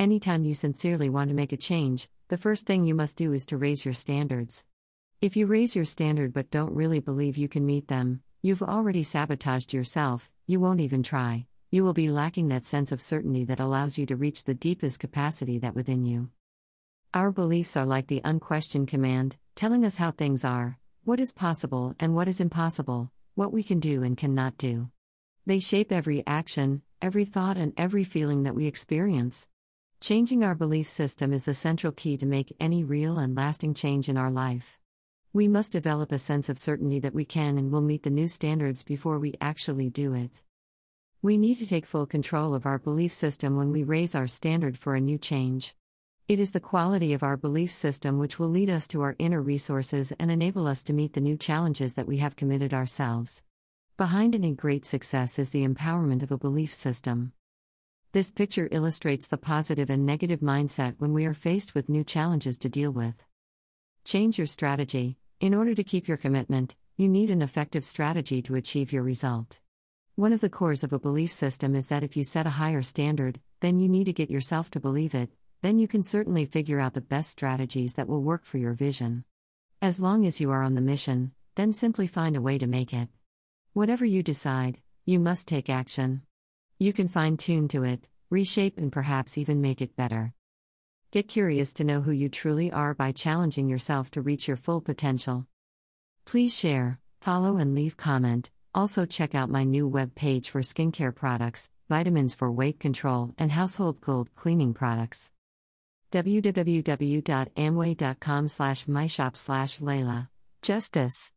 Anytime you sincerely want to make a change, the first thing you must do is to raise your standards. If you raise your standard but don't really believe you can meet them, you've already sabotaged yourself, you won't even try. You will be lacking that sense of certainty that allows you to reach the deepest capacity that within you. Our beliefs are like the unquestioned command, telling us how things are, what is possible and what is impossible, what we can do and cannot do. They shape every action, every thought, and every feeling that we experience. Changing our belief system is the central key to make any real and lasting change in our life. We must develop a sense of certainty that we can and will meet the new standards before we actually do it. We need to take full control of our belief system when we raise our standard for a new change. It is the quality of our belief system which will lead us to our inner resources and enable us to meet the new challenges that we have committed ourselves. Behind any great success is the empowerment of a belief system. This picture illustrates the positive and negative mindset when we are faced with new challenges to deal with. Change your strategy. In order to keep your commitment, you need an effective strategy to achieve your result. One of the cores of a belief system is that if you set a higher standard, then you need to get yourself to believe it, then you can certainly figure out the best strategies that will work for your vision. As long as you are on the mission, then simply find a way to make it. Whatever you decide, you must take action. You can fine tune to it, reshape, and perhaps even make it better. Get curious to know who you truly are by challenging yourself to reach your full potential. Please share, follow, and leave comment. Also, check out my new web page for skincare products, vitamins for weight control, and household gold cleaning products. www.amway.com slash myshop slash Layla. Justice.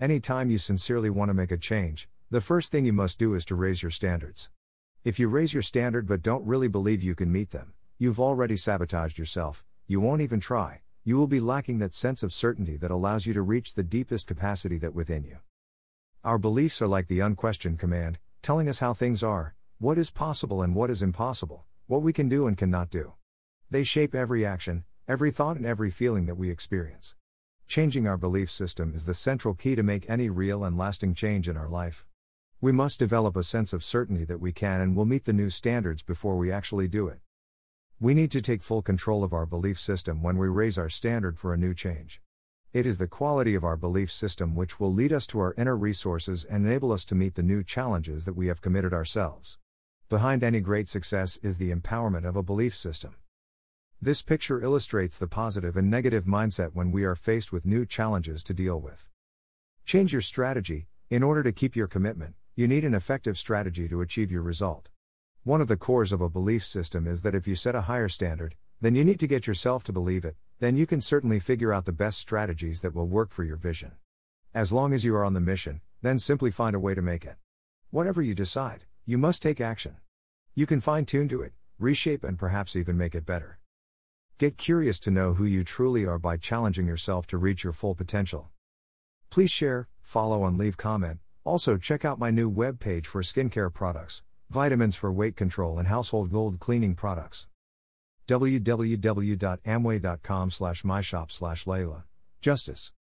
Anytime you sincerely want to make a change, the first thing you must do is to raise your standards. If you raise your standard but don't really believe you can meet them, you've already sabotaged yourself, you won't even try, you will be lacking that sense of certainty that allows you to reach the deepest capacity that within you. Our beliefs are like the unquestioned command, telling us how things are, what is possible and what is impossible, what we can do and cannot do. They shape every action, every thought, and every feeling that we experience. Changing our belief system is the central key to make any real and lasting change in our life. We must develop a sense of certainty that we can and will meet the new standards before we actually do it. We need to take full control of our belief system when we raise our standard for a new change. It is the quality of our belief system which will lead us to our inner resources and enable us to meet the new challenges that we have committed ourselves. Behind any great success is the empowerment of a belief system. This picture illustrates the positive and negative mindset when we are faced with new challenges to deal with. Change your strategy, in order to keep your commitment, you need an effective strategy to achieve your result. One of the cores of a belief system is that if you set a higher standard, then you need to get yourself to believe it, then you can certainly figure out the best strategies that will work for your vision. As long as you are on the mission, then simply find a way to make it. Whatever you decide, you must take action. You can fine tune to it, reshape, and perhaps even make it better. Get curious to know who you truly are by challenging yourself to reach your full potential. Please share, follow, and leave comment. Also, check out my new web page for skincare products, vitamins for weight control, and household gold cleaning products. www.amway.com slash myshop slash Layla. Justice.